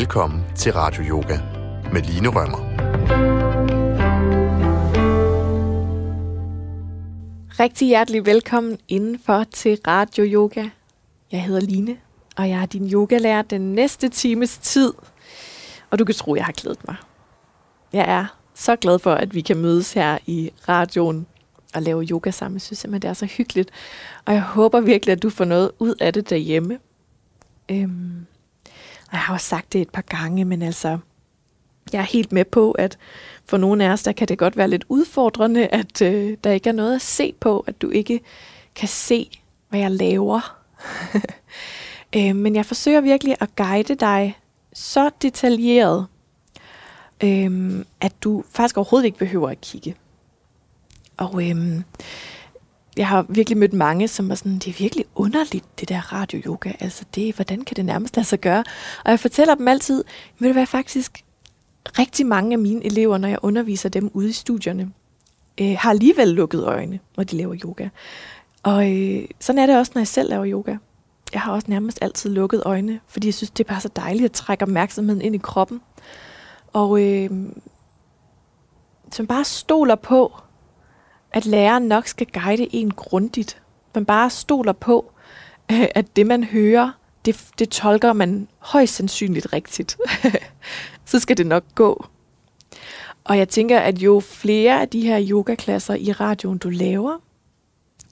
Velkommen til Radio Yoga med Line Rømmer. Rigtig hjertelig velkommen indenfor til Radio Yoga. Jeg hedder Line, og jeg er din yogalærer den næste times tid. Og du kan tro, jeg har glædet mig. Jeg er så glad for, at vi kan mødes her i radioen og lave yoga sammen. Jeg synes simpelthen, det er så hyggeligt. Og jeg håber virkelig, at du får noget ud af det derhjemme. Øhm, og jeg har også sagt det et par gange, men altså, jeg er helt med på, at for nogle af os, der kan det godt være lidt udfordrende, at øh, der ikke er noget at se på, at du ikke kan se, hvad jeg laver. øh, men jeg forsøger virkelig at guide dig så detaljeret, øh, at du faktisk overhovedet ikke behøver at kigge. Og øh, jeg har virkelig mødt mange, som er sådan, det er virkelig underligt, det der radio-yoga. Altså, det, hvordan kan det nærmest lade sig gøre? Og jeg fortæller dem altid, vil det være faktisk rigtig mange af mine elever, når jeg underviser dem ude i studierne, øh, har alligevel lukket øjne, når de laver yoga. Og øh, sådan er det også, når jeg selv laver yoga. Jeg har også nærmest altid lukket øjne, fordi jeg synes, det er bare så dejligt at trække opmærksomheden ind i kroppen. Og øh, som bare stoler på, at læreren nok skal guide en grundigt. Man bare stoler på, øh, at det man hører, det, det tolker man højst sandsynligt rigtigt. så skal det nok gå. Og jeg tænker, at jo flere af de her yogaklasser i radioen, du laver,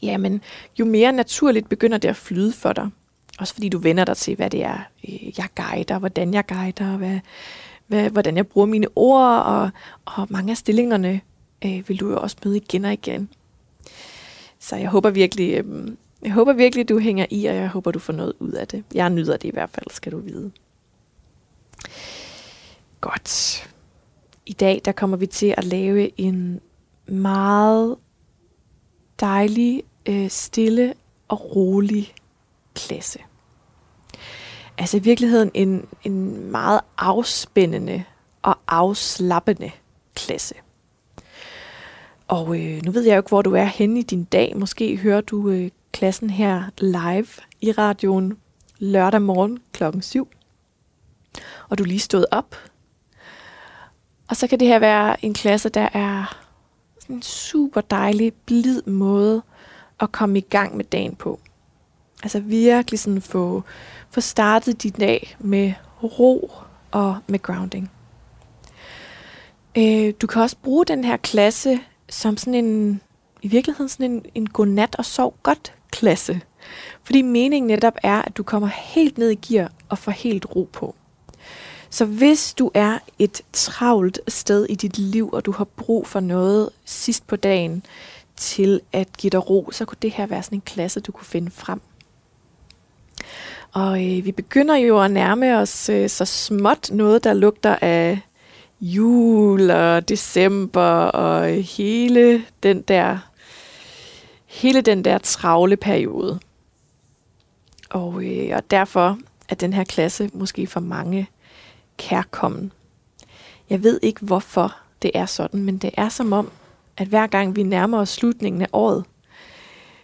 jamen, jo mere naturligt begynder det at flyde for dig. Også fordi du vender dig til, hvad det er, øh, jeg guider, hvordan jeg guider, hvad, hvad, hvordan jeg bruger mine ord, og, og mange af stillingerne øh, vil du jo også møde igen og igen. Så jeg håber virkelig, øh, jeg håber virkelig, du hænger i, og jeg håber, du får noget ud af det. Jeg nyder det i hvert fald, skal du vide. Godt. I dag der kommer vi til at lave en meget dejlig, øh, stille og rolig klasse. Altså i virkeligheden en, en meget afspændende og afslappende klasse. Og øh, nu ved jeg jo ikke, hvor du er henne i din dag. Måske hører du øh, klassen her live i radioen lørdag morgen klokken 7. Og du er lige stået op. Og så kan det her være en klasse, der er sådan en super dejlig, blid måde at komme i gang med dagen på. Altså virkelig sådan få, få startet din dag med ro og med grounding. Øh, du kan også bruge den her klasse som sådan en, i virkeligheden sådan en, en godnat og sov godt klasse. Fordi meningen netop er, at du kommer helt ned i gear og får helt ro på. Så hvis du er et travlt sted i dit liv, og du har brug for noget sidst på dagen til at give dig ro, så kunne det her være sådan en klasse, du kunne finde frem. Og øh, vi begynder jo at nærme os øh, så småt noget, der lugter af jul og december og hele den der hele den der travle periode. Og, øh, og derfor er den her klasse måske for mange kærkommen. Jeg ved ikke, hvorfor det er sådan, men det er som om, at hver gang vi nærmer os slutningen af året,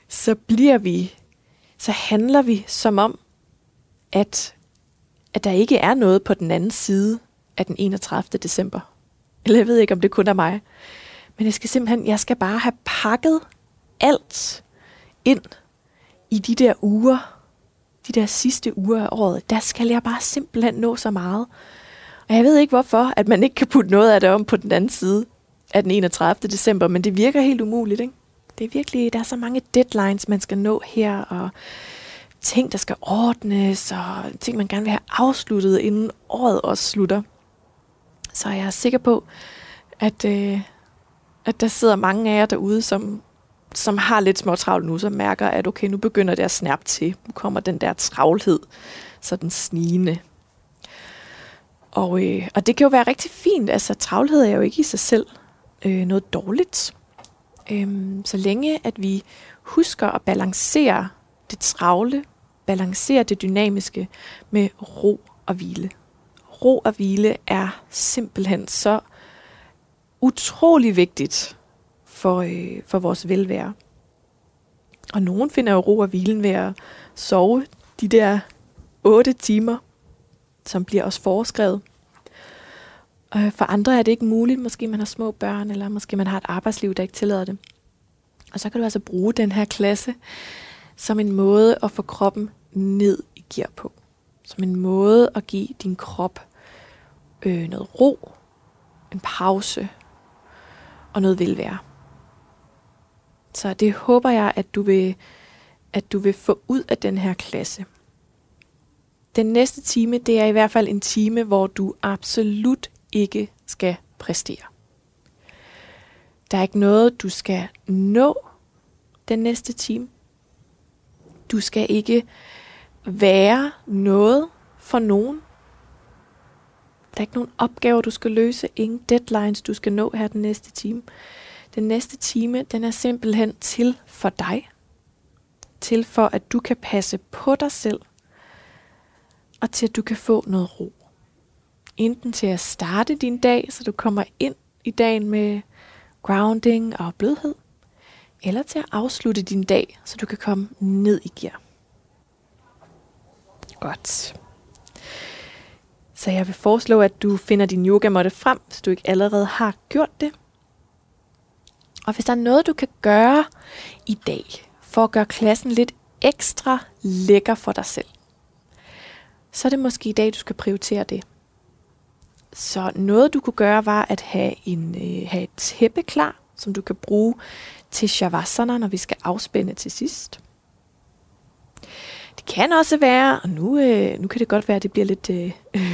så bliver vi, så handler vi som om, at, at der ikke er noget på den anden side af den 31. december. Eller jeg ved ikke, om det kun er mig. Men jeg skal simpelthen, jeg skal bare have pakket alt ind i de der uger, de der sidste uger af året. Der skal jeg bare simpelthen nå så meget. Og jeg ved ikke hvorfor, at man ikke kan putte noget af det om på den anden side af den 31. december, men det virker helt umuligt, ikke? Det er virkelig, der er så mange deadlines, man skal nå her, og ting, der skal ordnes, og ting, man gerne vil have afsluttet, inden året også slutter. Så jeg er sikker på, at, øh, at der sidder mange af jer derude, som, som har lidt små travlt nu, som mærker, at okay, nu begynder det at snærpe til. Nu kommer den der travlhed, så den snigende. Og, øh, og det kan jo være rigtig fint. Altså, travlhed er jo ikke i sig selv øh, noget dårligt. Øhm, så længe at vi husker at balancere det travle, balancere det dynamiske med ro og hvile ro og hvile er simpelthen så utrolig vigtigt for, øh, for vores velvære. Og nogen finder jo ro og hvilen ved at sove de der 8 timer. som bliver også foreskrevet. Og for andre er det ikke muligt. Måske man har små børn, eller måske man har et arbejdsliv, der ikke tillader det. Og så kan du altså bruge den her klasse som en måde at få kroppen ned i gear på. Som en måde at give din krop øh, noget ro, en pause og noget velvære. Så det håber jeg, at du vil, at du vil få ud af den her klasse. Den næste time, det er i hvert fald en time, hvor du absolut ikke skal præstere. Der er ikke noget, du skal nå den næste time. Du skal ikke være noget for nogen. Der er ikke nogen opgaver, du skal løse. Ingen deadlines, du skal nå her den næste time. Den næste time, den er simpelthen til for dig. Til for, at du kan passe på dig selv. Og til, at du kan få noget ro. Enten til at starte din dag, så du kommer ind i dagen med grounding og blødhed. Eller til at afslutte din dag, så du kan komme ned i gear. Godt. Så jeg vil foreslå, at du finder din yogamåtte frem, hvis du ikke allerede har gjort det. Og hvis der er noget, du kan gøre i dag, for at gøre klassen lidt ekstra lækker for dig selv, så er det måske i dag, du skal prioritere det. Så noget, du kunne gøre, var at have, en, øh, have et tæppe klar, som du kan bruge til shavasana, når vi skal afspænde til sidst. Det kan også være, og nu, øh, nu kan det godt være, at det bliver lidt, øh,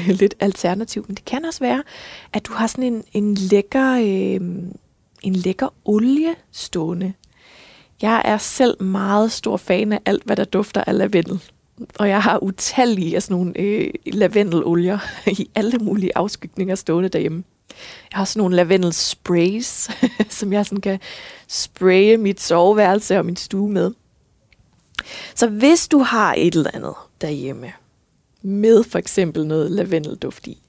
lidt alternativt, men det kan også være, at du har sådan en, en lækker, øh, en lækker olie stående. Jeg er selv meget stor fan af alt, hvad der dufter af lavendel. Og jeg har utallige af sådan nogle øh, lavendelolier i alle mulige afskygninger stående derhjemme. Jeg har sådan nogle lavendel sprays, som jeg sådan kan spraye mit soveværelse og min stue med. Så hvis du har et eller andet derhjemme, med for eksempel noget lavendelduft i,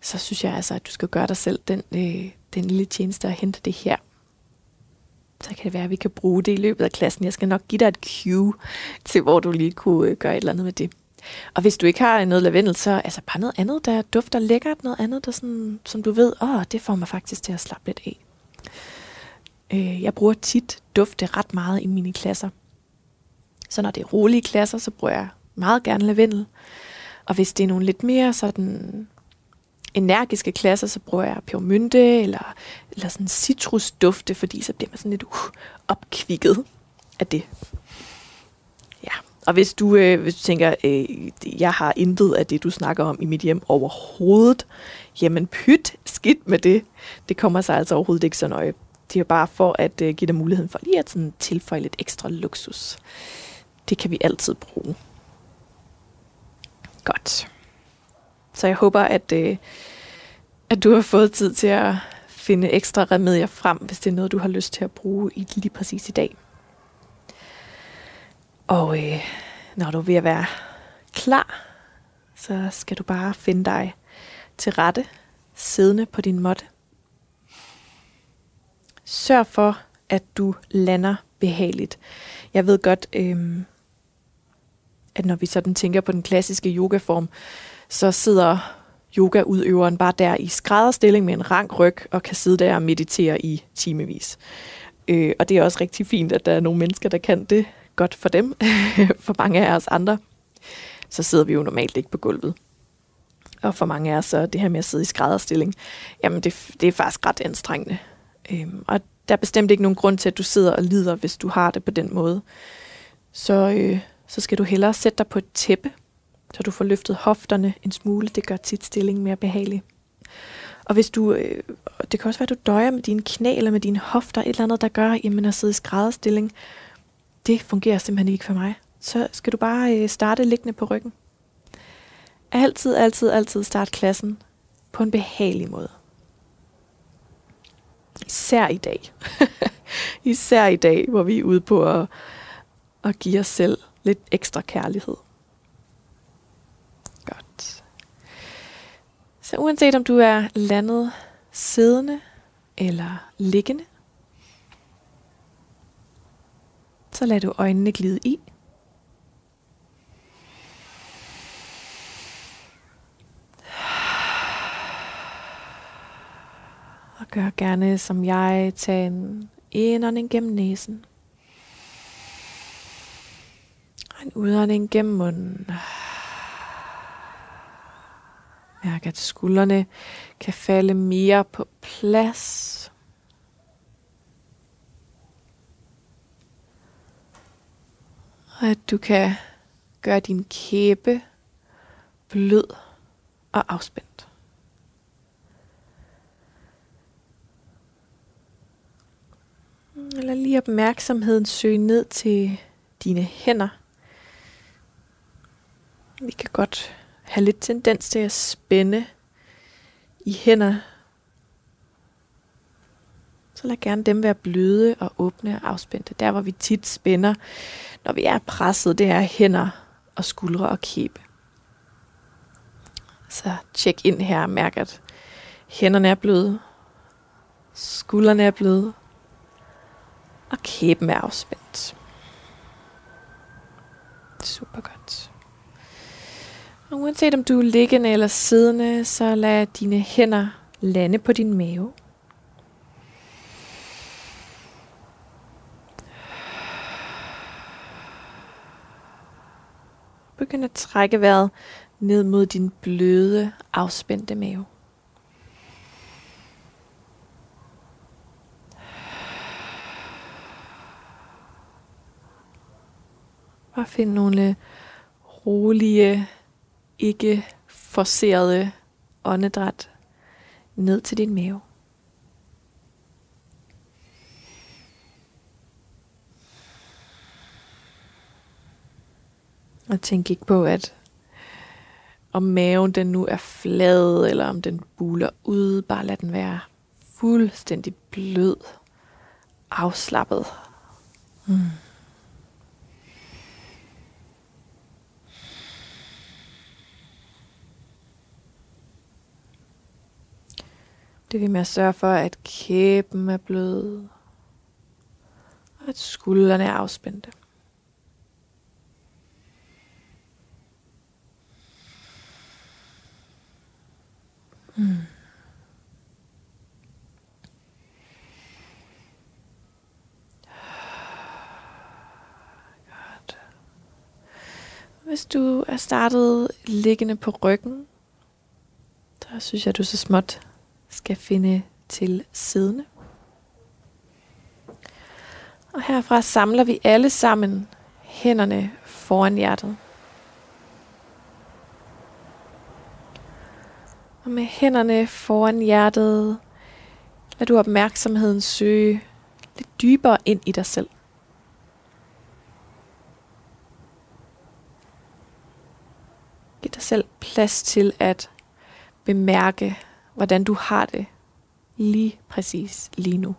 så synes jeg altså, at du skal gøre dig selv den, øh, den lille tjeneste og hente det her. Så kan det være, at vi kan bruge det i løbet af klassen. Jeg skal nok give dig et cue til, hvor du lige kunne øh, gøre et eller andet med det. Og hvis du ikke har noget lavendel, så altså bare noget andet, der dufter lækkert, noget andet, der sådan, som du ved, åh, det får mig faktisk til at slappe lidt af. Øh, jeg bruger tit dufte ret meget i mine klasser. Så når det er rolige klasser, så bruger jeg meget gerne lavendel. Og hvis det er nogle lidt mere sådan energiske klasser, så bruger jeg pebermynte eller, eller sådan citrusdufte, fordi så bliver man sådan lidt uh, opkvikket af det. Ja, og hvis du, øh, hvis du tænker, øh, jeg har intet af det, du snakker om i mit hjem overhovedet, jamen pyt, skidt med det. Det kommer sig altså overhovedet ikke så nøje. Det er bare for at øh, give dig muligheden for lige at sådan, tilføje lidt ekstra luksus. Det kan vi altid bruge. Godt. Så jeg håber, at, øh, at du har fået tid til at finde ekstra remedier frem, hvis det er noget, du har lyst til at bruge i lige præcis i dag. Og øh, når du er ved at være klar, så skal du bare finde dig til rette, siddende på din måtte. Sørg for, at du lander behageligt. Jeg ved godt, øh, at når vi sådan tænker på den klassiske yogaform, så sidder yogaudøveren bare der i skrædderstilling med en rank ryg og kan sidde der og meditere i timevis. Øh, og det er også rigtig fint, at der er nogle mennesker, der kan det godt for dem. for mange af os andre, så sidder vi jo normalt ikke på gulvet. Og for mange af os, så det her med at sidde i skrædderstilling, jamen det, det er faktisk ret anstrengende. Øhm, og der er bestemt ikke nogen grund til, at du sidder og lider, hvis du har det på den måde. Så, øh, så skal du hellere sætte dig på et tæppe, så du får løftet hofterne en smule. Det gør tit stillingen mere behagelig. Og hvis du, øh, det kan også være, at du døjer med dine knæ eller med dine hofter, et eller andet, der gør, jamen at sidde i skrædderstilling, det fungerer simpelthen ikke for mig. Så skal du bare øh, starte liggende på ryggen. Altid, altid, altid start klassen på en behagelig måde. Især i dag. Især i dag, hvor vi er ude på at, at give os selv lidt ekstra kærlighed. Godt. Så uanset om du er landet siddende eller liggende, så lad du øjnene glide i. Og gør gerne som jeg, tag en indånding gennem næsen. En udånding gennem munden. Mærk, at skuldrene kan falde mere på plads. Og at du kan gøre din kæbe blød og afspændt. Eller lige opmærksomheden søge ned til dine hænder. Vi kan godt have lidt tendens til at spænde i hænder. Så lad gerne dem være bløde og åbne og afspændte. Der hvor vi tit spænder, når vi er presset, det er hænder og skuldre og kæbe. Så tjek ind her og mærk, at hænderne er bløde, skuldrene er bløde, og kæben er afspændt. Super godt. Og uanset om du er liggende eller siddende, så lad dine hænder lande på din mave. Begynd at trække vejret ned mod din bløde, afspændte mave. Og find nogle rolige, ikke forcerede åndedræt ned til din mave. Og tænk ikke på, at om maven den nu er flad, eller om den buler ud, bare lad den være fuldstændig blød, afslappet. Mm. Det vi med at sørge for, at kæben er blød, og at skuldrene er afspændte. Mm. Godt. Hvis du er startet liggende på ryggen, så synes jeg, at du så småt skal finde til siddende. Og herfra samler vi alle sammen hænderne foran hjertet. Og med hænderne foran hjertet, lad du opmærksomheden søge lidt dybere ind i dig selv. Giv dig selv plads til at bemærke, hvordan du har det lige præcis lige nu.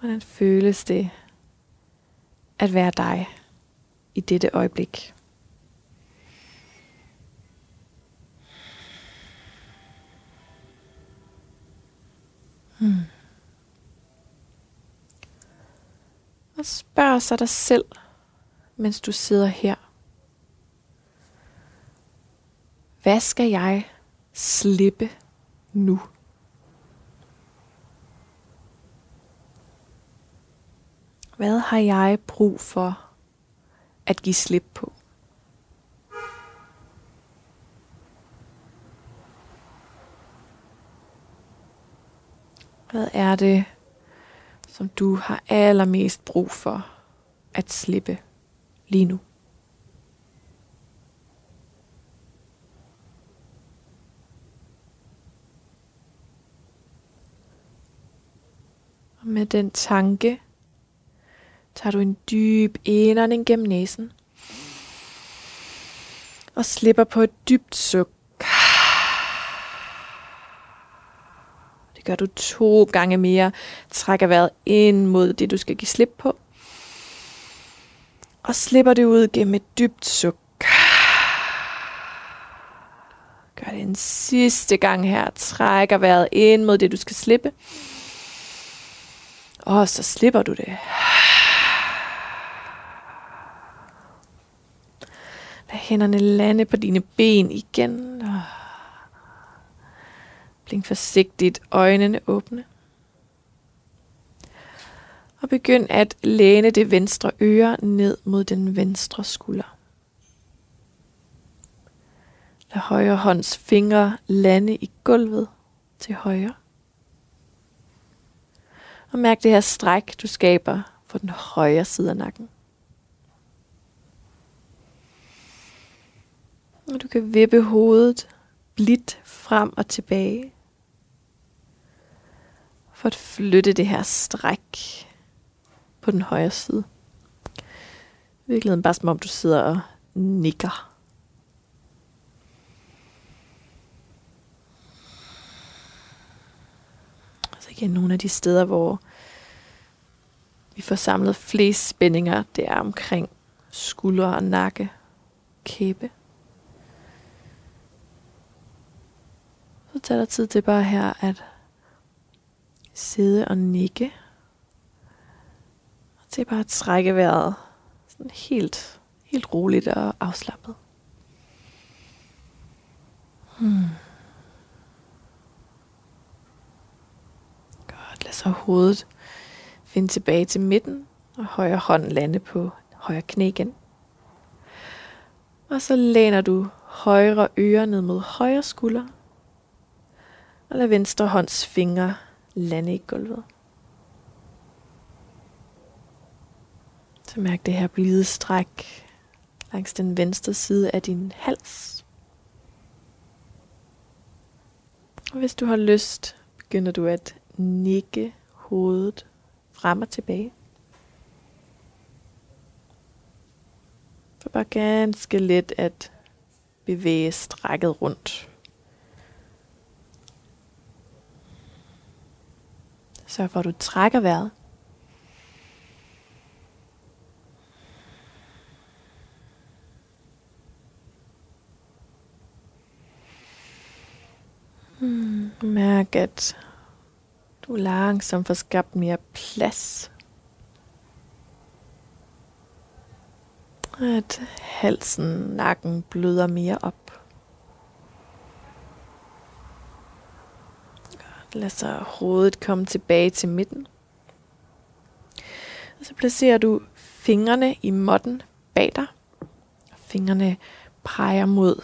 Hvordan føles det at være dig? i dette øjeblik. Hmm. Og spørg så dig selv, mens du sidder her. Hvad skal jeg slippe nu? Hvad har jeg brug for at give slip på. Hvad er det, som du har allermest brug for at slippe lige nu? Og med den tanke tager du en dyb indånding gennem næsen. Og slipper på et dybt suk. Det gør du to gange mere. Trækker vejret ind mod det, du skal give slip på. Og slipper det ud gennem et dybt suk. Gør det en sidste gang her. Trækker vejret ind mod det, du skal slippe. Og så slipper du det. Lad hænderne lande på dine ben igen. Blink forsigtigt øjnene åbne. Og begynd at læne det venstre øre ned mod den venstre skulder. Lad højre hånds fingre lande i gulvet til højre. Og mærk det her stræk, du skaber for den højre side af nakken. Og du kan vippe hovedet blidt frem og tilbage. For at flytte det her stræk på den højre side. I virkeligheden bare som om du sidder og nikker. Igen nogle af de steder, hvor vi får samlet flest spændinger, det er omkring skuldre og nakke, kæbe. Så tager der tid til bare her at sidde og nikke. Og til bare at trække vejret sådan helt, helt roligt og afslappet. Hmm. Godt, lad så hovedet finde tilbage til midten, og højre hånd lande på højre knæ igen. Og så læner du højre øre ned mod højre skulder, og lad venstre hånds fingre lande i gulvet. Så mærk det her blide stræk langs den venstre side af din hals. Og hvis du har lyst, begynder du at nikke hovedet frem og tilbage. For bare ganske let at bevæge strækket rundt. Sørg for, at du trækker vejret. Hmm, mærk, at du langsomt får skabt mere plads. At halsen, nakken bløder mere op. Lad så hovedet komme tilbage til midten. Og så placerer du fingrene i måtten bag dig. Fingrene peger mod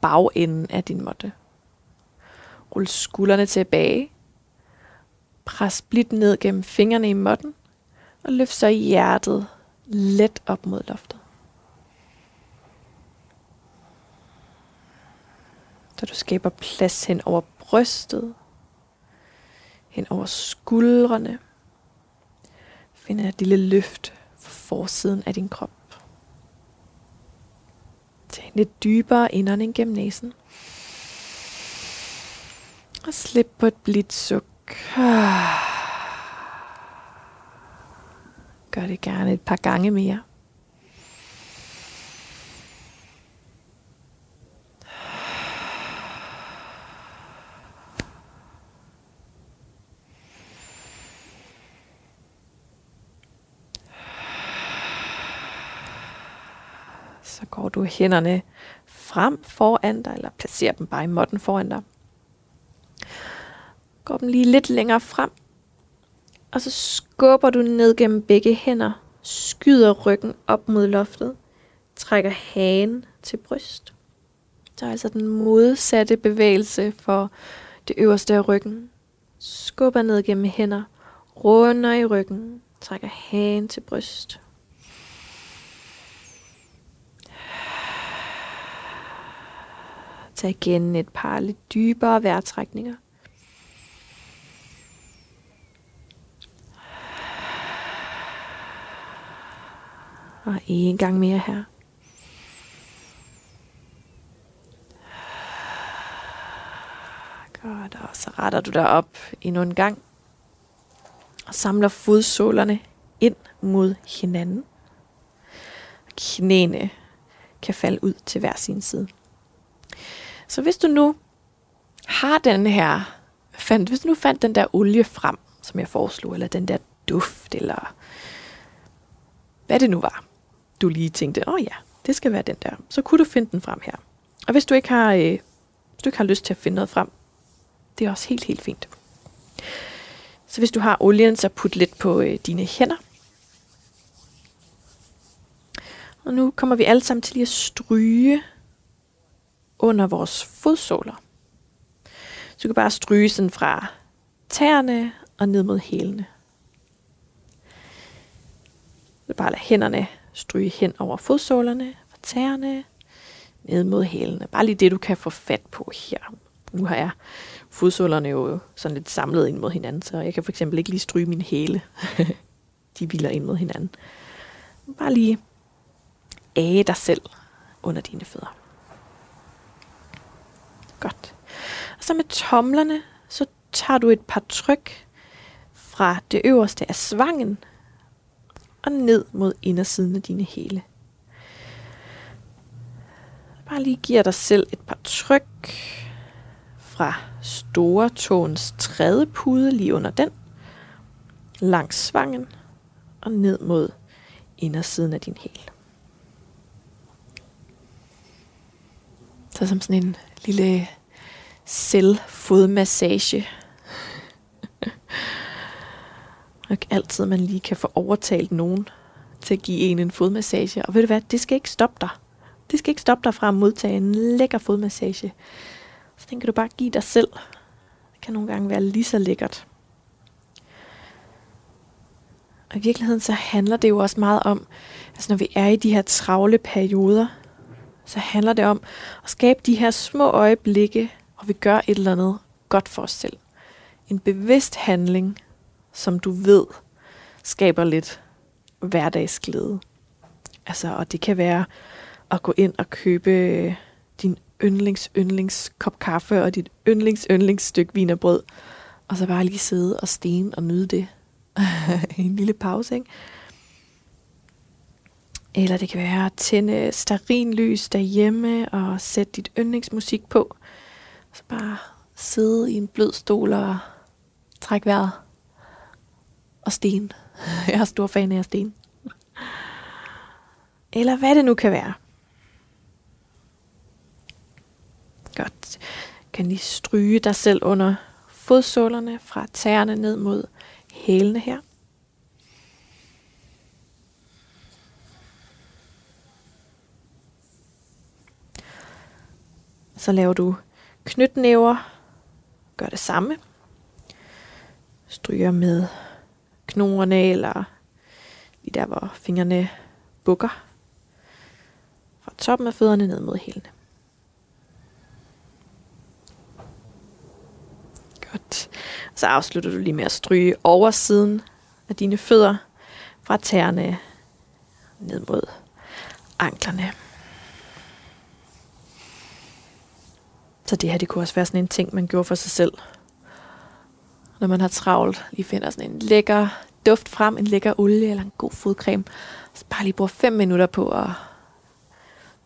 bagenden af din måtte. Rul skuldrene tilbage. Pres blidt ned gennem fingrene i måtten. Og løft så hjertet let op mod loftet. Så du skaber plads hen over brystet hen over skuldrene. Find et lille løft for forsiden af din krop. Tag en lidt dybere indånding gennem næsen. Og slip på et blidt suk. Gør det gerne et par gange mere. Så går du hænderne frem foran dig, eller placerer dem bare i måtten foran dig. Går dem lige lidt længere frem. Og så skubber du ned gennem begge hænder. Skyder ryggen op mod loftet. Trækker hagen til bryst. Så er altså den modsatte bevægelse for det øverste af ryggen. Skubber ned gennem hænder. Runder i ryggen. Trækker hagen til bryst. Tag igen et par lidt dybere vejrtrækninger. Og en gang mere her. Godt, og så retter du dig op endnu en gang. Og samler fodsålerne ind mod hinanden. Knæene kan falde ud til hver sin side. Så hvis du nu har den her, fandt, hvis du nu fandt den der olie frem, som jeg foreslog, eller den der duft, eller hvad det nu var, du lige tænkte, åh oh ja, Det skal være den der. Så kunne du finde den frem her. Og hvis du ikke har, øh, hvis du ikke har lyst til at finde noget frem, det er også helt, helt fint. Så hvis du har olien, så put lidt på øh, dine hænder. Og nu kommer vi alle sammen til lige at stryge under vores fodsåler. Så du kan bare stryge sådan fra tæerne og ned mod hælene. Så bare lade hænderne stryge hen over fodsålerne, og tæerne, ned mod hælene. Bare lige det, du kan få fat på her. Nu har jeg fodsålerne jo sådan lidt samlet ind mod hinanden, så jeg kan for eksempel ikke lige stryge min hæle. De hviler ind mod hinanden. Bare lige æge dig selv under dine fødder. Godt. Og så med tomlerne, så tager du et par tryk fra det øverste af svangen og ned mod indersiden af dine hæle. Bare lige giver dig selv et par tryk fra store tåens tredje pude lige under den, langs svangen og ned mod indersiden af din hæl. Så som sådan en lille selvfodmassage. ikke altid, man lige kan få overtalt nogen til at give en en fodmassage. Og ved du hvad, det skal ikke stoppe dig. Det skal ikke stoppe dig fra at modtage en lækker fodmassage. Så den kan du bare give dig selv. Det kan nogle gange være lige så lækkert. Og i virkeligheden så handler det jo også meget om, altså når vi er i de her travle perioder, så handler det om at skabe de her små øjeblikke, hvor vi gør et eller andet godt for os selv. En bevidst handling, som du ved, skaber lidt hverdagsglæde. Altså, og det kan være at gå ind og købe øh, din yndlings yndlings kop kaffe og dit yndlings yndlings stykke vinerbrød, og så bare lige sidde og stene og nyde det en lille pause, ikke? Eller det kan være at tænde starinlys derhjemme og sætte dit yndlingsmusik på. Så bare sidde i en blød stol og trække vejret. Og sten. Jeg er stor fan af sten. Eller hvad det nu kan være. Godt. Kan lige stryge dig selv under fodsålerne fra tæerne ned mod hælene her. Så laver du knytnæver. Gør det samme. Stryger med knoerne eller lige der, hvor fingrene bukker. Fra toppen af fødderne ned mod hælene. Godt. Så afslutter du lige med at stryge oversiden af dine fødder fra tæerne ned mod anklerne. Så det her, det kunne også være sådan en ting, man gjorde for sig selv. Når man har travlt, lige finder sådan en lækker duft frem, en lækker olie eller en god fodcreme. Så bare lige bruger fem minutter på at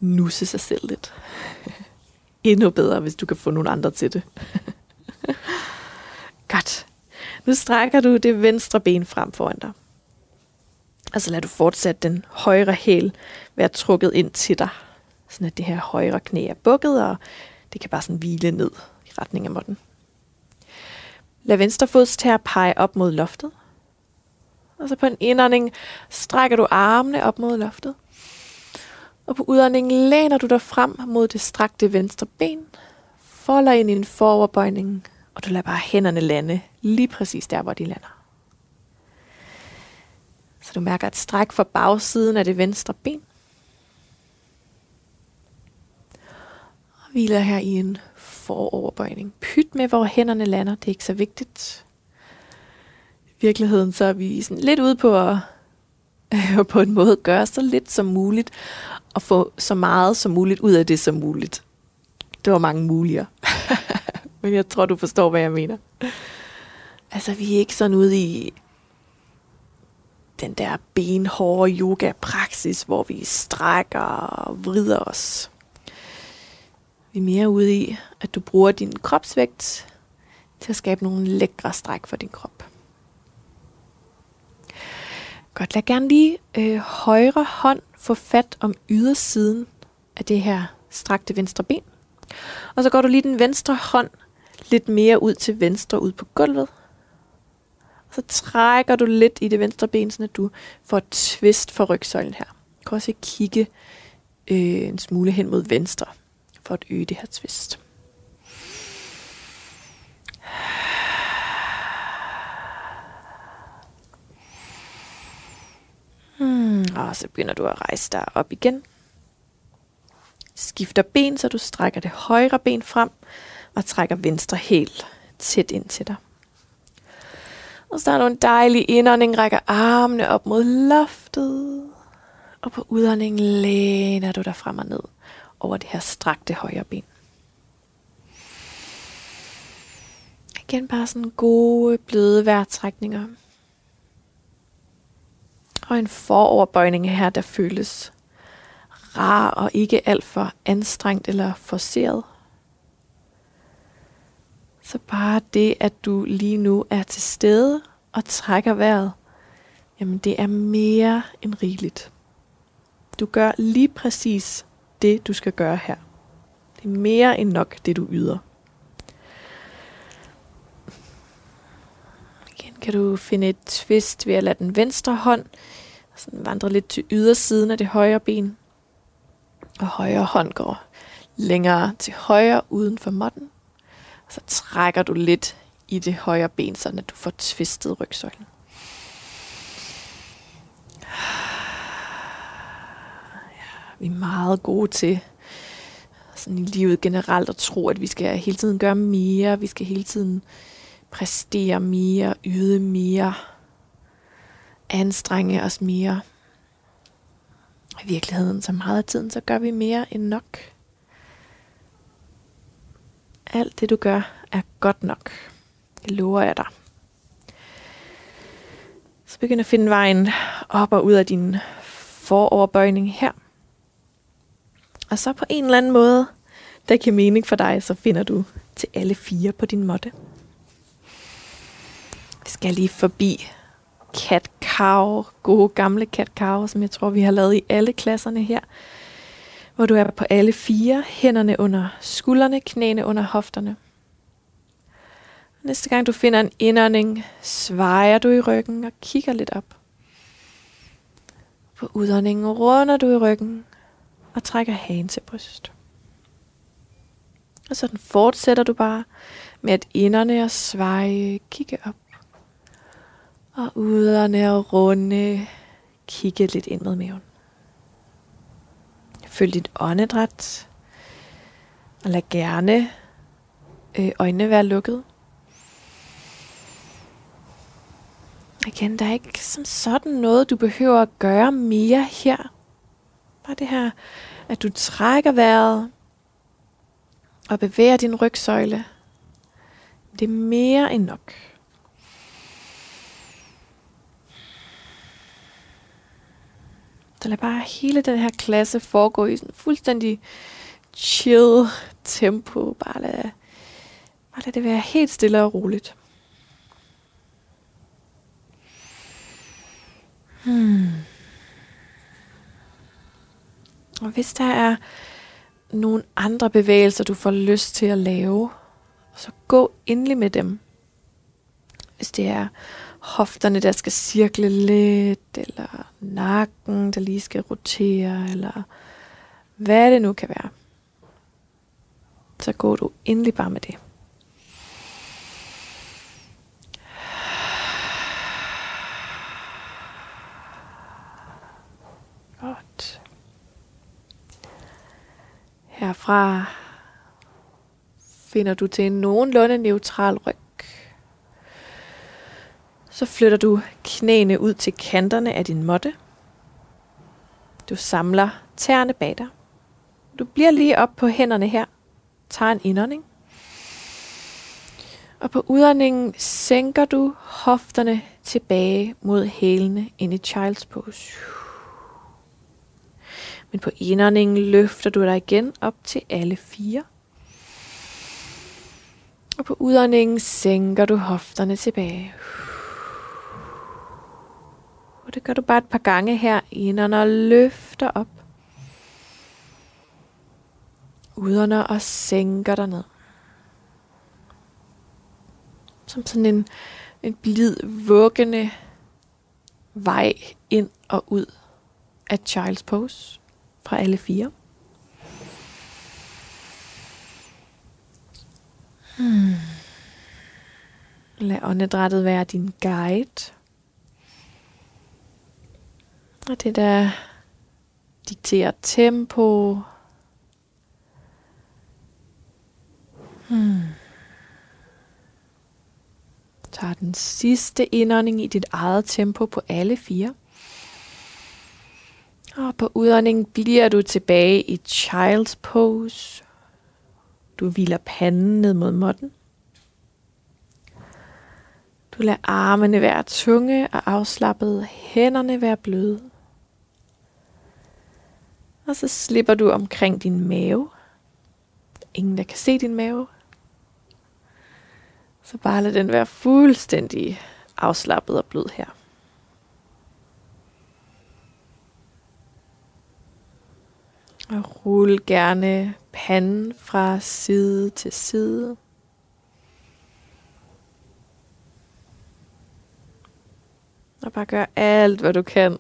nusse sig selv lidt. Endnu bedre, hvis du kan få nogle andre til det. Godt. Nu strækker du det venstre ben frem foran dig. Og så lader du fortsat den højre hæl være trukket ind til dig. Sådan at det her højre knæ er bukket, og det kan bare sådan hvile ned i retning af måtten. Lad venstre fodstær pege op mod loftet. Og så på en indånding strækker du armene op mod loftet. Og på udåndingen læner du dig frem mod det strakte venstre ben. Folder ind i en foroverbøjning, og du lader bare hænderne lande lige præcis der, hvor de lander. Så du mærker et stræk fra bagsiden af det venstre ben. Og hviler her i en foroverbøjning. Pyt med, hvor hænderne lander. Det er ikke så vigtigt. I virkeligheden så er vi sådan lidt ude på at på en måde gøre så lidt som muligt, og få så meget som muligt ud af det som muligt. Det var mange muligheder. Men jeg tror, du forstår, hvad jeg mener. Altså, vi er ikke sådan ude i den der benhårde yoga-praksis, hvor vi strækker og vrider os. Vi er mere ude i, at du bruger din kropsvægt til at skabe nogle lækre stræk for din krop. Godt, lad gerne lige øh, højre hånd få fat om ydersiden af det her strakte venstre ben. Og så går du lige den venstre hånd lidt mere ud til venstre ud på gulvet. Og så trækker du lidt i det venstre ben, så du får et twist for rygsøjlen her. Du kan også kigge øh, en smule hen mod venstre for at øge det her twist. Hmm, og så begynder du at rejse dig op igen. Skifter ben, så du strækker det højre ben frem og trækker venstre helt tæt ind til dig. Og så har du en dejlig indånding, rækker armene op mod loftet. Og på udåndingen læner du dig frem og ned over det her strakte højre ben. Igen bare sådan gode, bløde vejrtrækninger. Og en foroverbøjning her, der føles rar og ikke alt for anstrengt eller forceret. Så bare det, at du lige nu er til stede og trækker vejret, jamen det er mere end rigeligt. Du gør lige præcis det, du skal gøre her. Det er mere end nok, det du yder. Igen kan du finde et twist ved at lade den venstre hånd sådan vandre lidt til ydersiden af det højre ben. Og højre hånd går længere til højre uden for måtten. Og så trækker du lidt i det højre ben, så at du får tvistet rygsøjlen. Vi er meget gode til sådan i livet generelt at tro, at vi skal hele tiden gøre mere, vi skal hele tiden præstere mere, yde mere, anstrenge os mere. I virkeligheden, så meget af tiden, så gør vi mere end nok. Alt det du gør er godt nok. Det lover jeg dig. Så begynd at finde vejen op og ud af din foroverbøjning her. Og så på en eller anden måde, der giver mening for dig, så finder du til alle fire på din måtte. Vi skal lige forbi cat cow, gode gamle cat cow, som jeg tror, vi har lavet i alle klasserne her hvor du er på alle fire, hænderne under skuldrene, knæene under hofterne. Næste gang du finder en indånding, svejer du i ryggen og kigger lidt op. På udåndingen runder du i ryggen og trækker hagen til bryst. Og sådan fortsætter du bare med at inderne og sveje, kigge op. Og uderne og runde, kigge lidt ind med maven. Følg dit åndedræt. Og lad gerne øh, øjnene være lukket. Igen, der er ikke som sådan noget, du behøver at gøre mere her. Bare det her, at du trækker vejret og bevæger din rygsøjle. Det er mere end nok. Så lad bare hele den her klasse foregå i sådan fuldstændig chill tempo. Bare lad, bare lad det være helt stille og roligt. Hmm. Og hvis der er nogle andre bevægelser, du får lyst til at lave, så gå endelig med dem. Hvis det er hofterne, der skal cirkle lidt, eller nakken, der lige skal rotere, eller hvad det nu kan være. Så går du endelig bare med det. Godt. Herfra finder du til en nogenlunde neutral ryg. Så flytter du knæene ud til kanterne af din måtte. Du samler tæerne bag dig. Du bliver lige op på hænderne her. Tager en indånding. Og på udåndingen sænker du hofterne tilbage mod hælene ind i child's pose. Men på indåndingen løfter du dig igen op til alle fire. Og på udåndingen sænker du hofterne tilbage Og det gør du bare et par gange her. Indånder og løfter op. Udånder og sænker dig ned. Som sådan en, en blid, vuggende vej ind og ud af Child's Pose fra alle fire. Hmm. Lad åndedrættet være din guide. Og det der dikterer tempo. Hmm. Tag den sidste indånding i dit eget tempo på alle fire. Og på udåndingen bliver du tilbage i child's pose. Du hviler panden ned mod måtten. Du lader armene være tunge og afslappede, hænderne være bløde. Og så slipper du omkring din mave. Ingen, der kan se din mave. Så bare lad den være fuldstændig afslappet og blød her. Og rul gerne panden fra side til side. Og bare gør alt, hvad du kan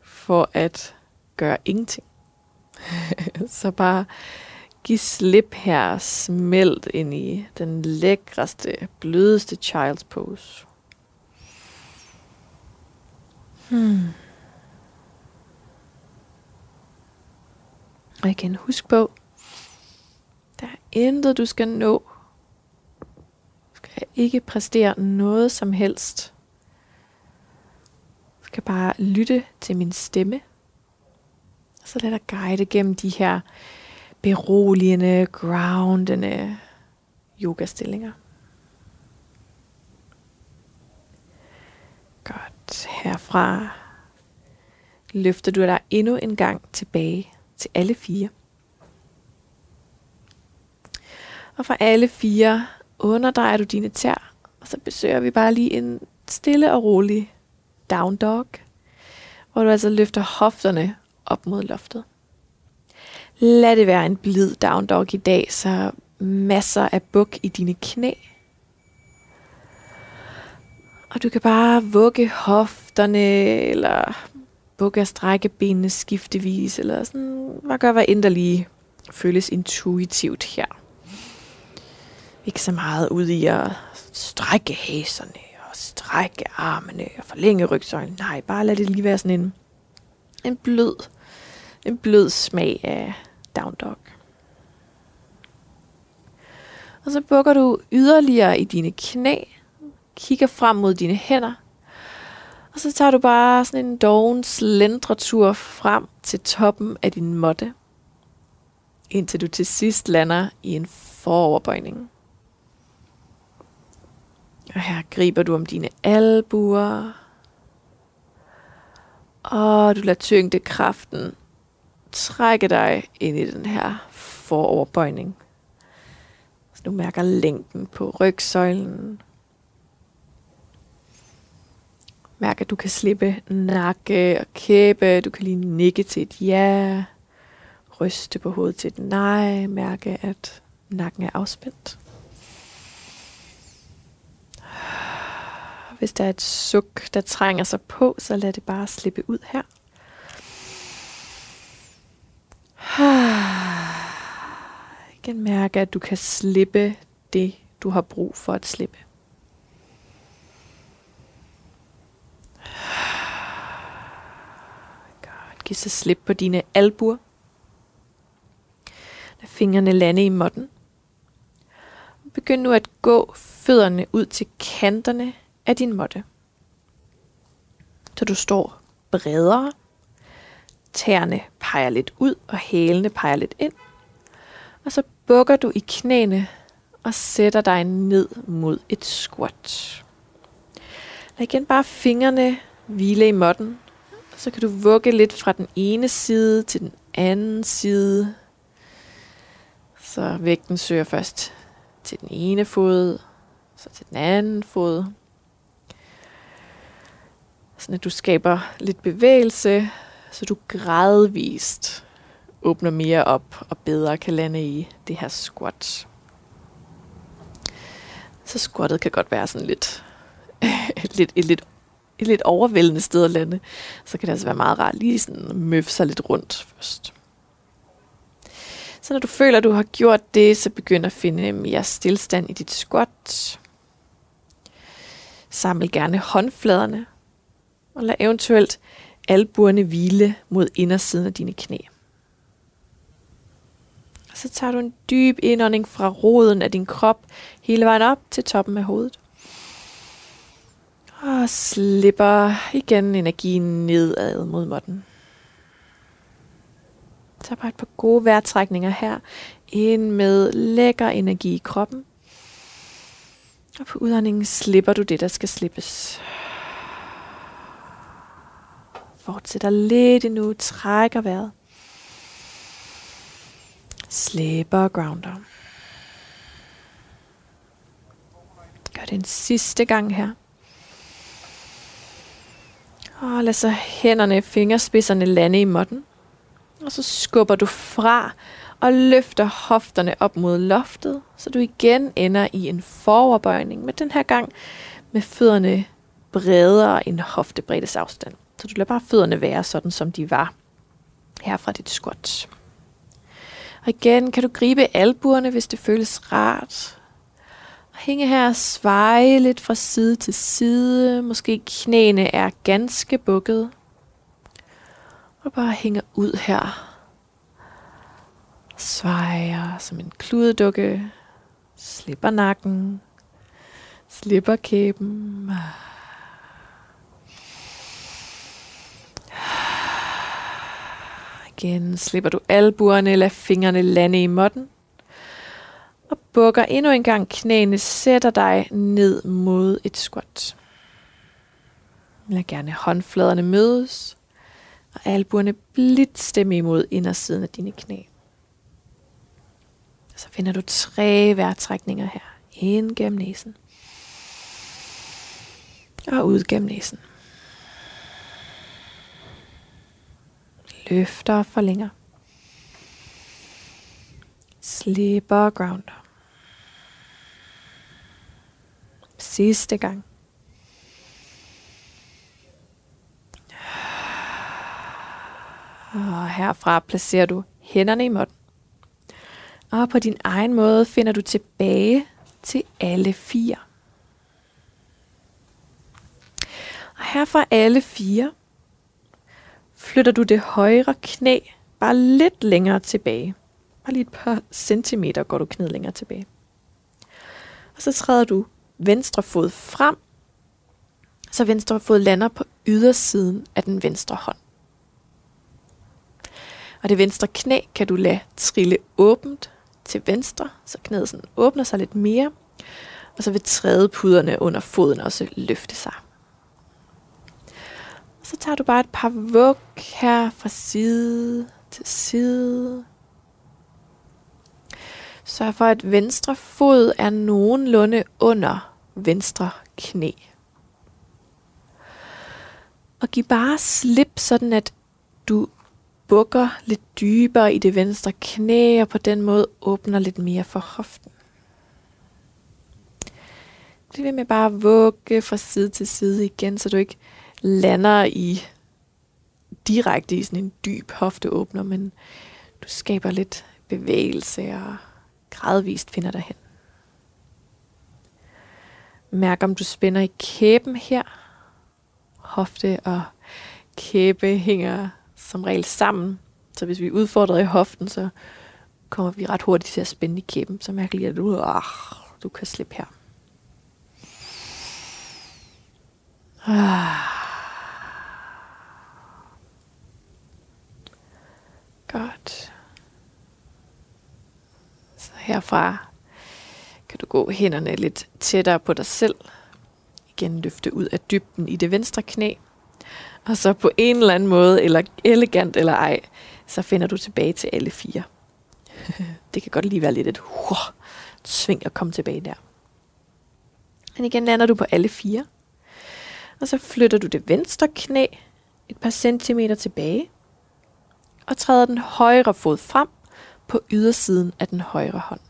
for at gøre ingenting. Så bare giv slip her, smelt ind i den lækreste, blødeste child's pose. Hmm. Og igen, husk på, der er intet, du skal nå. Du skal ikke præstere noget som helst. Du skal bare lytte til min stemme. Og så lad dig guide gennem de her beroligende, groundende yogastillinger. Godt. Herfra løfter du dig endnu en gang tilbage til alle fire. Og for alle fire underdrejer du dine tær, og så besøger vi bare lige en stille og rolig down dog, hvor du altså løfter hofterne op mod loftet. Lad det være en blid down dog i dag, så masser af buk i dine knæ. Og du kan bare vugge hofterne, eller bukke og strække benene skiftevis, eller sådan, hvad gør hvad end der lige føles intuitivt her. Ikke så meget ud i at strække haserne, og strække armene, og forlænge rygsøjlen. Nej, bare lad det lige være sådan en, en blød, en blød smag af down dog. Og så bukker du yderligere i dine knæ, kigger frem mod dine hænder, og så tager du bare sådan en doven slendretur frem til toppen af din måtte, indtil du til sidst lander i en foroverbøjning. Og her griber du om dine albuer, og du lader tyngdekraften trække dig ind i den her foroverbøjning. Så du mærker længden på rygsøjlen. Mærk, at du kan slippe nakke og kæbe. Du kan lige nikke til et ja. Ryste på hovedet til et nej. Mærke, at nakken er afspændt. Hvis der er et suk, der trænger sig på, så lad det bare slippe ud her. Igen mærke, at du kan slippe det, du har brug for at slippe. Godt. Giv så slip på dine albuer. Lad fingrene lande i måtten. Begynd nu at gå fødderne ud til kanterne af din måtte. Så du står bredere Tæerne peger lidt ud, og hælene peger lidt ind. Og så bukker du i knæene og sætter dig ned mod et squat. Lad igen bare fingrene hvile i måtten. Så kan du vugge lidt fra den ene side til den anden side. Så vægten søger først til den ene fod, så til den anden fod. Sådan at du skaber lidt bevægelse, så du gradvist åbner mere op og bedre kan lande i det her squat. Så squattet kan godt være sådan lidt, lidt, et, lidt, et lidt overvældende sted at lande. Så kan det altså være meget rart lige sådan møffe sig lidt rundt først. Så når du føler, at du har gjort det, så begynd at finde mere stillstand i dit squat. Saml gerne håndfladerne, og lad eventuelt albuerne hvile mod indersiden af dine knæ. Og så tager du en dyb indånding fra roden af din krop hele vejen op til toppen af hovedet. Og slipper igen energien nedad mod måtten. Tag bare et par gode vejrtrækninger her. Ind med lækker energi i kroppen. Og på udåndingen slipper du det, der skal slippes. Fortsætter lidt endnu. Trækker vejret. Slipper og grounder. Gør det en sidste gang her. Og lad så hænderne, fingerspidserne lande i måtten. Og så skubber du fra og løfter hofterne op mod loftet, så du igen ender i en foroverbøjning, men den her gang med fødderne bredere end hoftebreddes afstand. Så du lader bare fødderne være sådan, som de var her fra dit squat. Og igen kan du gribe albuerne, hvis det føles rart. Hænge her og sveje lidt fra side til side. Måske knæene er ganske bukket. Og bare hænge ud her. Svejer som en kludedukke. Slipper nakken. Slipper kæben. Igen slipper du albuerne, lad fingrene lande i måtten. Og bukker endnu en gang knæene, sætter dig ned mod et squat. Lad gerne håndfladerne mødes, og albuerne blidt stemme imod indersiden af dine knæ. Så finder du tre vejrtrækninger her. Ind gennem næsen. Og ud gennem næsen. Løfter og forlænger. Slipper og grounder. Sidste gang. Og herfra placerer du hænderne i måtten. Og på din egen måde finder du tilbage til alle fire. Og herfra alle fire flytter du det højre knæ bare lidt længere tilbage. Bare lige et par centimeter går du knæet længere tilbage. Og så træder du venstre fod frem, så venstre fod lander på ydersiden af den venstre hånd. Og det venstre knæ kan du lade trille åbent til venstre, så knæet sådan åbner sig lidt mere. Og så vil trædepuderne under foden også løfte sig. Og så tager du bare et par vug her fra side til side. Sørg for, at venstre fod er nogenlunde under venstre knæ. Og giv bare slip, sådan at du bukker lidt dybere i det venstre knæ, og på den måde åbner lidt mere for hoften. Bliv ved med bare at vugge fra side til side igen, så du ikke lander i direkte i sådan en dyb hofteåbner, men du skaber lidt bevægelse og gradvist finder dig hen. Mærk om du spænder i kæben her. Hofte og kæbe hænger som regel sammen. Så hvis vi er udfordret i hoften, så kommer vi ret hurtigt til at spænde i kæben. Så mærk lige, at du, ah, du kan slippe her. Ah. Godt. Så herfra kan du gå hænderne lidt tættere på dig selv. Igen løfte ud af dybden i det venstre knæ. Og så på en eller anden måde, eller elegant eller ej, så finder du tilbage til alle fire. det kan godt lige være lidt et uh, sving at komme tilbage der. Men igen lander du på alle fire. Og så flytter du det venstre knæ et par centimeter tilbage, og træder den højre fod frem på ydersiden af den højre hånd.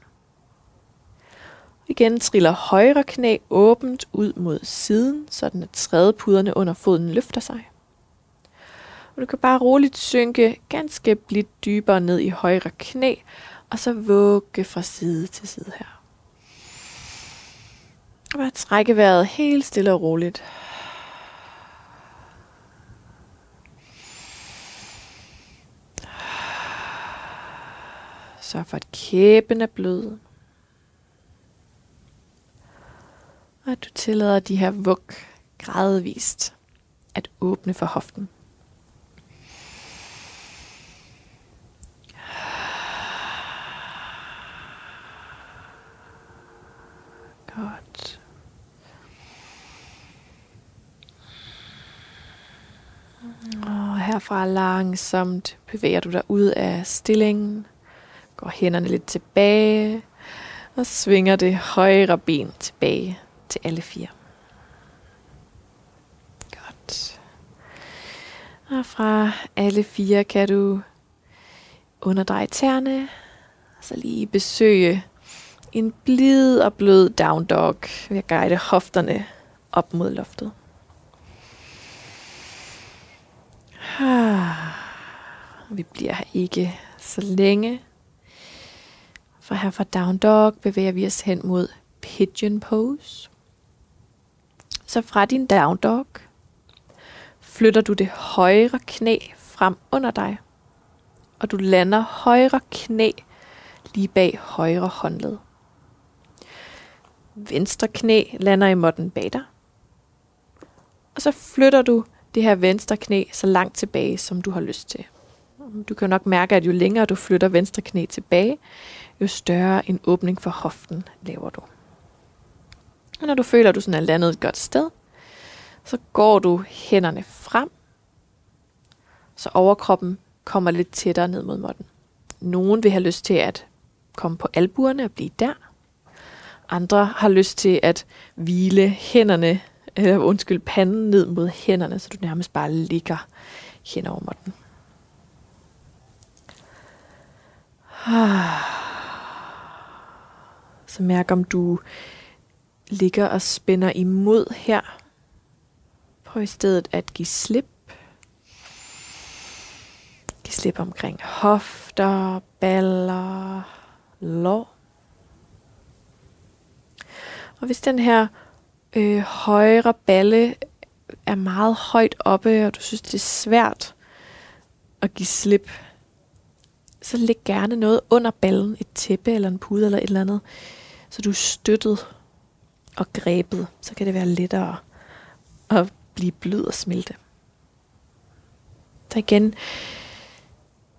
Igen triller højre knæ åbent ud mod siden, så at trædepuderne under foden løfter sig. Og du kan bare roligt synke ganske blidt dybere ned i højre knæ, og så vugge fra side til side her. Og bare trække vejret helt stille og roligt. Så for at kæben er blød. Og at du tillader de her vug gradvist at åbne for hoften. Godt. Og herfra langsomt bevæger du dig ud af stillingen. Går hænderne lidt tilbage. Og svinger det højre ben tilbage til alle fire. Godt. Og fra alle fire kan du underdreje tæerne. Og så lige besøge en blid og blød down dog ved at guide hofterne op mod loftet. Vi bliver her ikke så længe. For her fra down dog bevæger vi os hen mod pigeon pose. Så fra din down dog flytter du det højre knæ frem under dig. Og du lander højre knæ lige bag højre håndled. Venstre knæ lander i måtten bag dig. Og så flytter du det her venstre knæ så langt tilbage, som du har lyst til. Du kan nok mærke, at jo længere du flytter venstre knæ tilbage, jo større en åbning for hoften laver du. Og når du føler, at du sådan er landet et godt sted, så går du hænderne frem, så overkroppen kommer lidt tættere ned mod måtten. Nogen vil have lyst til at komme på albuerne og blive der. Andre har lyst til at hvile hænderne, eller undskyld, panden ned mod hænderne, så du nærmest bare ligger hen over måtten. Ah. Så mærk om du ligger og spænder imod her. Prøv i stedet at give slip. Giv slip omkring hofter, baller, lår. Og hvis den her øh, højre balle er meget højt oppe, og du synes, det er svært at give slip, så læg gerne noget under ballen, et tæppe eller en pude eller et eller andet, så du er støttet og grebet, så kan det være lettere at blive blød og smelte. Så igen,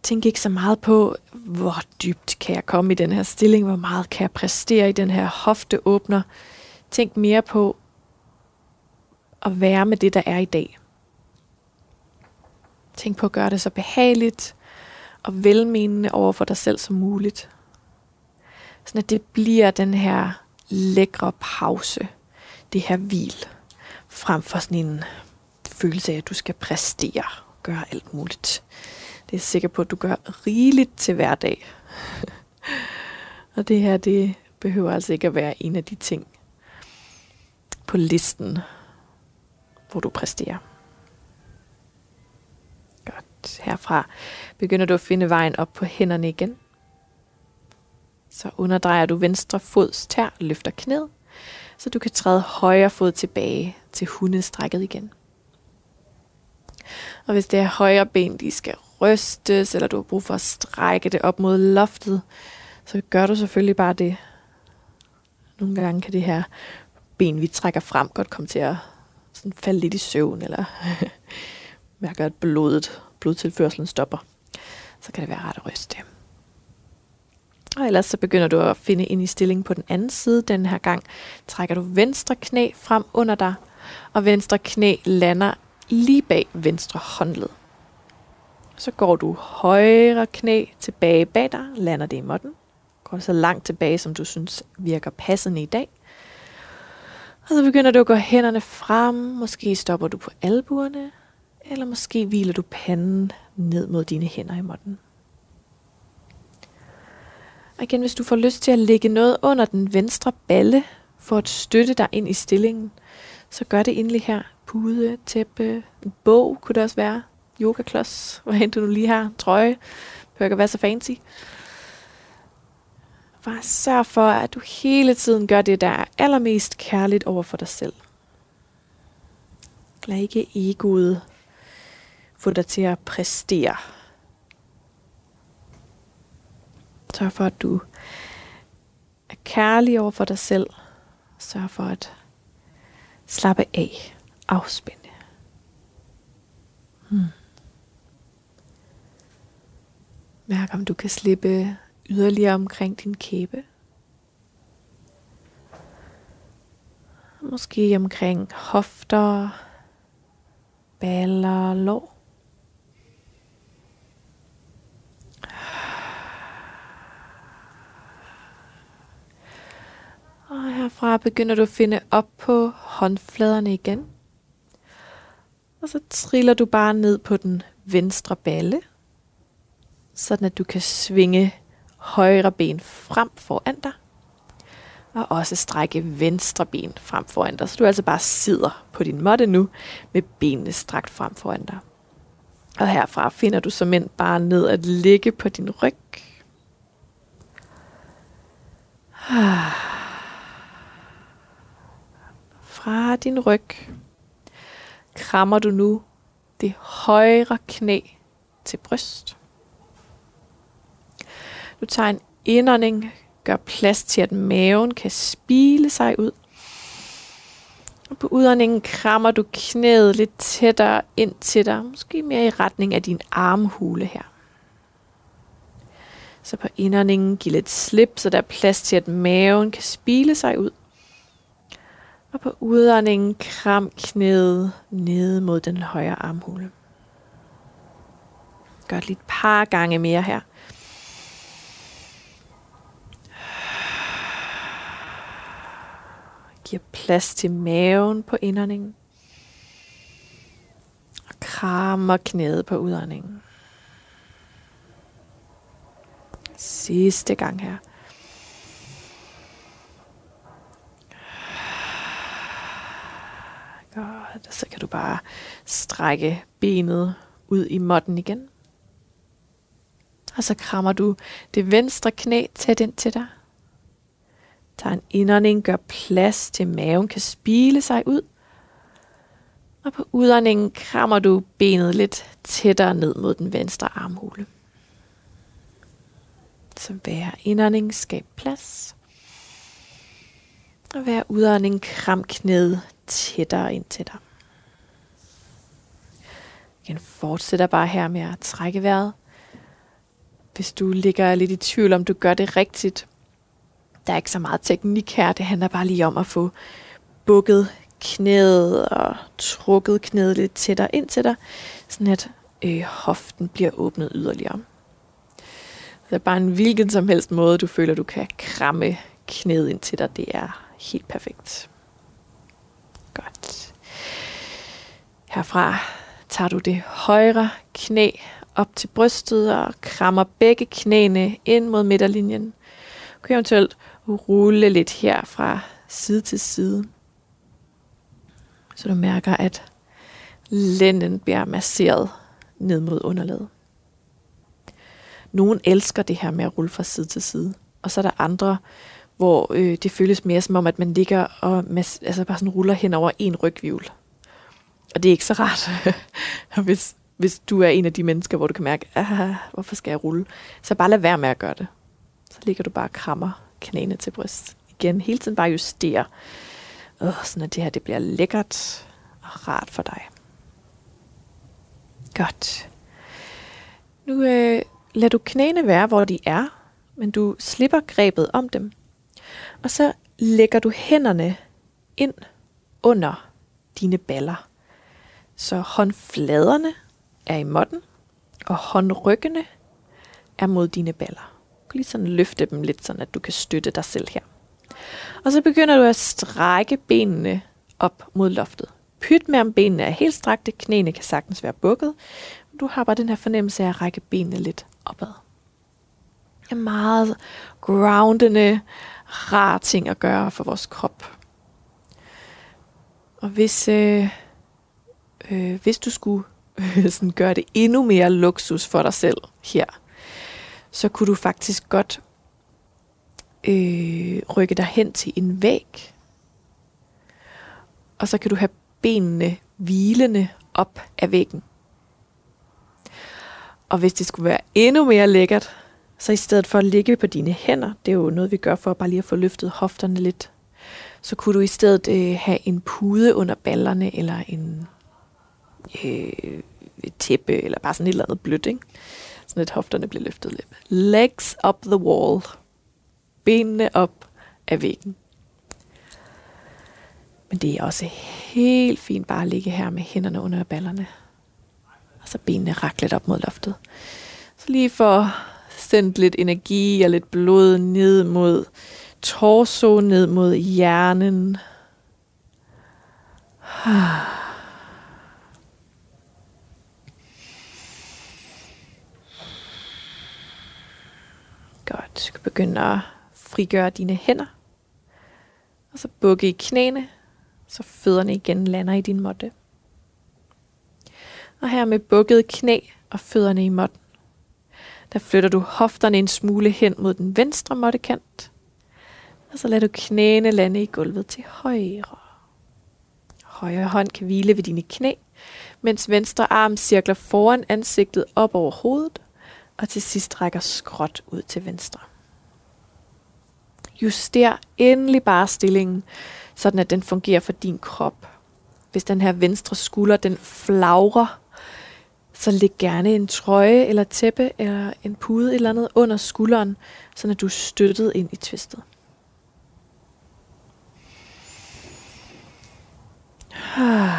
tænk ikke så meget på, hvor dybt kan jeg komme i den her stilling, hvor meget kan jeg præstere i den her hofteåbner. Tænk mere på at være med det, der er i dag. Tænk på at gøre det så behageligt og velmenende over for dig selv som muligt. Sådan at det bliver den her lækre pause, det her hvil, frem for sådan en følelse af, at du skal præstere, gøre alt muligt. Det er sikker på, at du gør rigeligt til hverdag. og det her, det behøver altså ikke at være en af de ting på listen, hvor du præsterer. Godt. Herfra begynder du at finde vejen op på hænderne igen. Så underdrejer du venstre fods tær, løfter knæet, så du kan træde højre fod tilbage til hundestrækket igen. Og hvis det er højre ben, de skal rystes, eller du har brug for at strække det op mod loftet, så gør du selvfølgelig bare det. Nogle gange kan det her ben, vi trækker frem, godt komme til at sådan falde lidt i søvn, eller mærker, at blodet, blodtilførselen stopper. Så kan det være ret at ryste. Og ellers så begynder du at finde ind i stillingen på den anden side. Den her gang trækker du venstre knæ frem under dig, og venstre knæ lander lige bag venstre håndled. Så går du højre knæ tilbage bag dig, lander det i måtten. Går så langt tilbage, som du synes virker passende i dag. Og så begynder du at gå hænderne frem. Måske stopper du på albuerne. Eller måske hviler du panden ned mod dine hænder i måtten. Og igen, hvis du får lyst til at lægge noget under den venstre balle, for at støtte dig ind i stillingen, så gør det endelig her. Pude, tæppe, bog kunne det også være. Yogaklods, hvad end du lige har. Trøje. Behøver ikke være så fancy. Bare sørg for, at du hele tiden gør det, der er allermest kærligt over for dig selv. Lad ikke egoet få dig til at præstere. Sørg for, at du er kærlig over for dig selv. Sørg for at slappe af, afspænde. Hmm. Mærk, om du kan slippe yderligere omkring din kæbe. Måske omkring hofter, baller, lår. Og herfra begynder du at finde op på håndfladerne igen. Og så triller du bare ned på den venstre balle, sådan at du kan svinge højre ben frem foran dig, og også strække venstre ben frem foran dig. Så du altså bare sidder på din måtte nu, med benene strakt frem foran dig. Og herfra finder du som end bare ned at ligge på din ryg. Ah. Fra din ryg krammer du nu det højre knæ til bryst. Du tager en indånding, gør plads til, at maven kan spile sig ud. Og på udåndingen krammer du knæet lidt tættere ind til dig, måske mere i retning af din armhule her. Så på indåndingen giv lidt slip, så der er plads til, at maven kan spile sig ud. Og på udåndingen kram knæet ned mod den højre armhule. Gør det lige et par gange mere her. Giver plads til maven på indåndingen. Og krammer knæet på udåndingen. Sidste gang her. Godt, og så kan du bare strække benet ud i måtten igen. Og så krammer du det venstre knæ tæt ind til dig. Tag en indånding, gør plads til maven kan spile sig ud. Og på udåndingen krammer du benet lidt tættere ned mod den venstre armhule. Så hver indånding skab plads. Og hver udånding kram knæet tættere ind til dig. Igen fortsætter bare her med at trække vejret. Hvis du ligger lidt i tvivl om du gør det rigtigt, der er ikke så meget teknik her. Det handler bare lige om at få bukket knæet og trukket knæet lidt tættere ind til dig, sådan at øh, hoften bliver åbnet yderligere. Så bare en hvilken som helst måde, du føler, du kan kramme knæet ind til dig. Det er helt perfekt. Godt. Herfra tager du det højre knæ op til brystet og krammer begge knæene ind mod midterlinjen. Du kan eventuelt rulle lidt her fra side til side. Så du mærker, at lænden bliver masseret ned mod underlaget. Nogen elsker det her med at rulle fra side til side, og så er der andre, hvor øh, det føles mere som om, at man ligger og mas- altså bare sådan ruller hen over en rygvivl. Og det er ikke så rart, hvis, hvis du er en af de mennesker, hvor du kan mærke, ah, hvorfor skal jeg rulle? Så bare lad være med at gøre det. Så ligger du bare og krammer knæene til bryst. Igen, hele tiden bare justere, Øh, sådan at det her det bliver lækkert og rart for dig. Godt. Nu øh, lader du knæene være, hvor de er, men du slipper grebet om dem. Og så lægger du hænderne ind under dine baller. Så håndfladerne er i måtten, og håndryggene er mod dine baller. Du kan lige sådan løfte dem lidt, sådan at du kan støtte dig selv her. Og så begynder du at strække benene op mod loftet. Pyt med, om benene er helt strakte. Knæene kan sagtens være bukket. Du har bare den her fornemmelse af at række benene lidt opad. Det er meget groundende, rar ting at gøre for vores krop. Og hvis, øh, øh, hvis du skulle øh, sådan gøre det endnu mere luksus for dig selv her, så kunne du faktisk godt øh, rykke dig hen til en væg. Og så kan du have benene hvilende op af væggen. Og hvis det skulle være endnu mere lækkert, så i stedet for at ligge på dine hænder, det er jo noget, vi gør for bare lige at få løftet hofterne lidt, så kunne du i stedet øh, have en pude under ballerne, eller en øh, tæppe, eller bare sådan et eller andet blødt, ikke? Sådan at hofterne bliver løftet lidt. Legs up the wall. Benene op af væggen. Men det er også helt fint bare at ligge her med hænderne under ballerne. Og så benene raklet op mod loftet. Så lige for sendt lidt energi og lidt blod ned mod torso, ned mod hjernen. Godt, du kan begynde at frigøre dine hænder. Og så bukke i knæene, så fødderne igen lander i din måtte. Og her med bukket knæ og fødderne i måtten, der flytter du hofterne en smule hen mod den venstre måttekant. Og så lader du knæene lande i gulvet til højre. Højre hånd kan hvile ved dine knæ, mens venstre arm cirkler foran ansigtet op over hovedet, og til sidst rækker skråt ud til venstre. Juster endelig bare stillingen, sådan at den fungerer for din krop. Hvis den her venstre skulder, den flagrer, så læg gerne en trøje eller tæppe eller en pude et eller andet under skulderen, så at du er støttet ind i tvistet. Og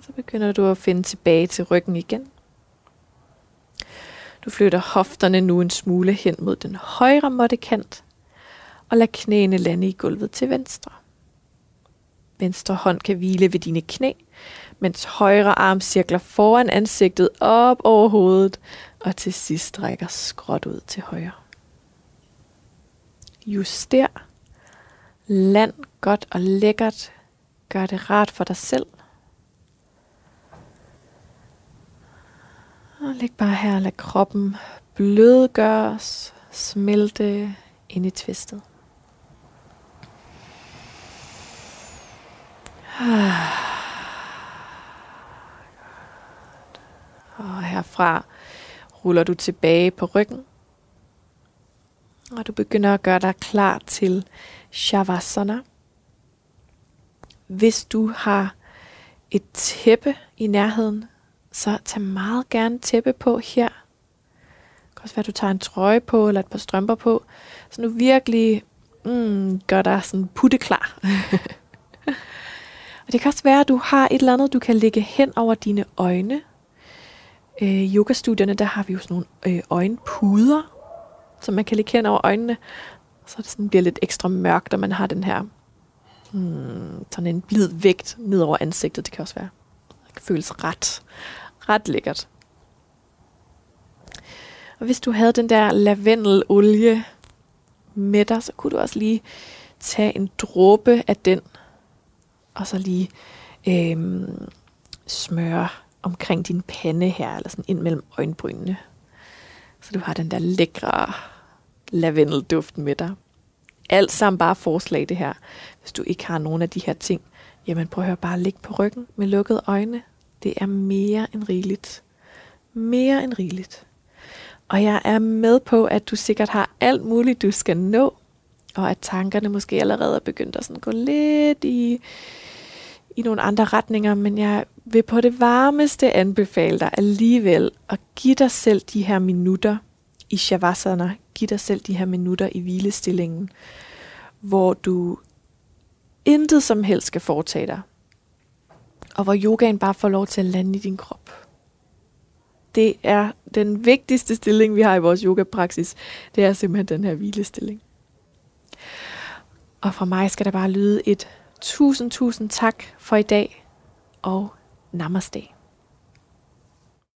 så begynder du at finde tilbage til ryggen igen. Du flytter hofterne nu en smule hen mod den højre måttekant, og lad knæene lande i gulvet til venstre. Venstre hånd kan hvile ved dine knæ, mens højre arm cirkler foran ansigtet op over hovedet, og til sidst strækker skråt ud til højre. Juster. Land godt og lækkert. Gør det rart for dig selv. Og læg bare her, lad kroppen blødgøres, smelte ind i tvistet. Ah. Og herfra ruller du tilbage på ryggen. Og du begynder at gøre dig klar til Shavasana. Hvis du har et tæppe i nærheden, så tag meget gerne tæppe på her. Det kan også være, at du tager en trøje på, eller et par strømper på, så du virkelig mm, gør dig sådan putte klar. og det kan også være, at du har et eller andet, du kan lægge hen over dine øjne. Øh, yogastudierne, der har vi jo sådan nogle øh, øjenpuder, som man kan lægge hen over øjnene. Så det sådan bliver lidt ekstra mørkt, og man har den her hmm, sådan en blid vægt ned over ansigtet. Det kan også være. Det kan føles ret, ret lækkert. Og hvis du havde den der lavendelolie med dig, så kunne du også lige tage en dråbe af den, og så lige øh, smøre omkring din pande her, eller sådan ind mellem øjenbrynene. Så du har den der lækre lavendelduft med dig. Alt sammen bare forslag det her. Hvis du ikke har nogen af de her ting, jamen prøv at høre, bare ligge på ryggen med lukkede øjne. Det er mere end rigeligt. Mere end rigeligt. Og jeg er med på, at du sikkert har alt muligt, du skal nå, og at tankerne måske allerede er begyndt at sådan gå lidt i, i nogle andre retninger, men jeg vil på det varmeste anbefale dig alligevel at give dig selv de her minutter i Shavasana, give dig selv de her minutter i hvilestillingen, hvor du intet som helst skal foretage dig, og hvor yogaen bare får lov til at lande i din krop. Det er den vigtigste stilling, vi har i vores yogapraksis. Det er simpelthen den her hvilestilling. Og fra mig skal der bare lyde et tusind, tusind tak for i dag, og namaste.